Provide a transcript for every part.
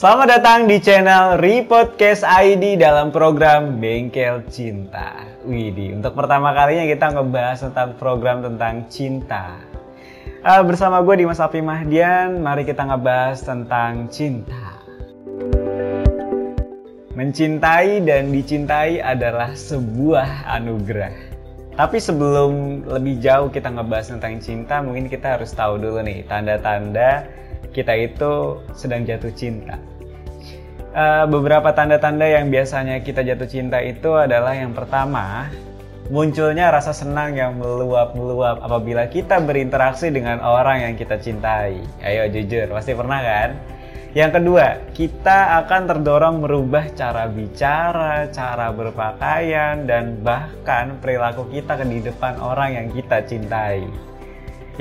Selamat datang di channel Repodcast ID dalam program Bengkel Cinta. Widih, untuk pertama kalinya kita ngebahas tentang program tentang cinta. Uh, bersama gue Dimas Api Mahdian, mari kita ngebahas tentang cinta. Mencintai dan dicintai adalah sebuah anugerah. Tapi sebelum lebih jauh kita ngebahas tentang cinta, mungkin kita harus tahu dulu nih tanda-tanda kita itu sedang jatuh cinta. Uh, beberapa tanda-tanda yang biasanya kita jatuh cinta itu adalah yang pertama, munculnya rasa senang yang meluap-meluap apabila kita berinteraksi dengan orang yang kita cintai. Ayo jujur, pasti pernah kan? Yang kedua, kita akan terdorong merubah cara bicara, cara berpakaian, dan bahkan perilaku kita di depan orang yang kita cintai.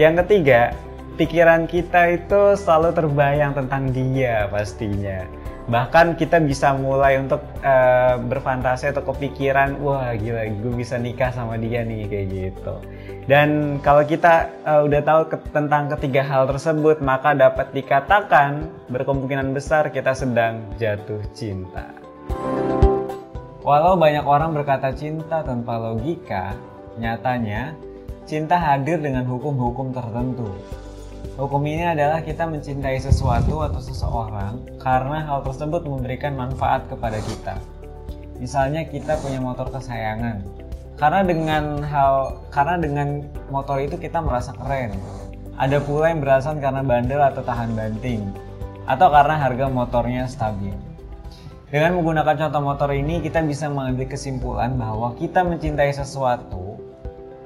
Yang ketiga, pikiran kita itu selalu terbayang tentang dia pastinya. Bahkan kita bisa mulai untuk uh, berfantasi atau kepikiran, wah gila, gue bisa nikah sama dia nih kayak gitu. Dan kalau kita uh, udah tahu ke tentang ketiga hal tersebut, maka dapat dikatakan berkemungkinan besar kita sedang jatuh cinta. Walau banyak orang berkata cinta tanpa logika, nyatanya cinta hadir dengan hukum-hukum tertentu Hukum ini adalah kita mencintai sesuatu atau seseorang karena hal tersebut memberikan manfaat kepada kita. Misalnya kita punya motor kesayangan. Karena dengan hal karena dengan motor itu kita merasa keren. Ada pula yang beralasan karena bandel atau tahan banting atau karena harga motornya stabil. Dengan menggunakan contoh motor ini kita bisa mengambil kesimpulan bahwa kita mencintai sesuatu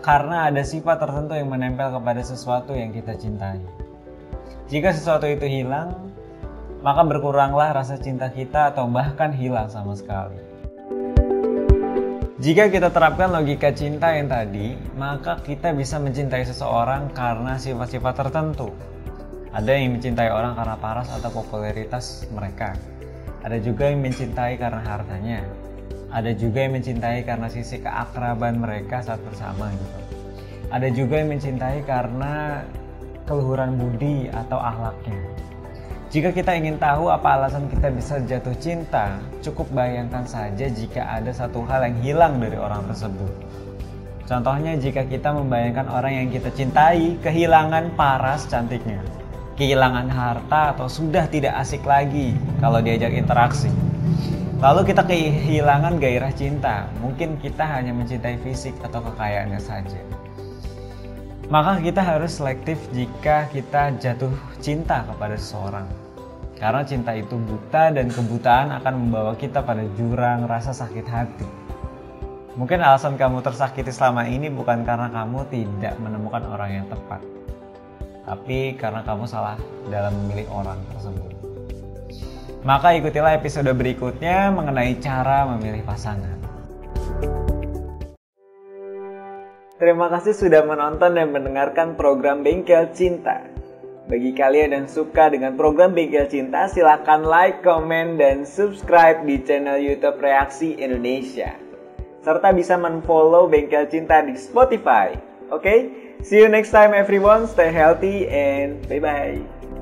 karena ada sifat tertentu yang menempel kepada sesuatu yang kita cintai. Jika sesuatu itu hilang, maka berkuranglah rasa cinta kita atau bahkan hilang sama sekali. Jika kita terapkan logika cinta yang tadi, maka kita bisa mencintai seseorang karena sifat-sifat tertentu. Ada yang mencintai orang karena paras atau popularitas mereka. Ada juga yang mencintai karena hartanya. Ada juga yang mencintai karena sisi keakraban mereka saat bersama gitu. Ada juga yang mencintai karena keluhuran budi atau akhlaknya. Jika kita ingin tahu apa alasan kita bisa jatuh cinta, cukup bayangkan saja jika ada satu hal yang hilang dari orang tersebut. Contohnya jika kita membayangkan orang yang kita cintai kehilangan paras cantiknya, kehilangan harta atau sudah tidak asik lagi kalau diajak interaksi. Lalu kita kehilangan gairah cinta, mungkin kita hanya mencintai fisik atau kekayaannya saja. Maka kita harus selektif jika kita jatuh cinta kepada seseorang. Karena cinta itu buta dan kebutaan akan membawa kita pada jurang rasa sakit hati. Mungkin alasan kamu tersakiti selama ini bukan karena kamu tidak menemukan orang yang tepat. Tapi karena kamu salah dalam memilih orang tersebut. Maka ikutilah episode berikutnya mengenai cara memilih pasangan. Terima kasih sudah menonton dan mendengarkan program Bengkel Cinta. Bagi kalian yang suka dengan program Bengkel Cinta, silahkan like, komen, dan subscribe di channel YouTube Reaksi Indonesia. Serta bisa menfollow Bengkel Cinta di Spotify. Oke, okay? see you next time everyone. Stay healthy and bye-bye.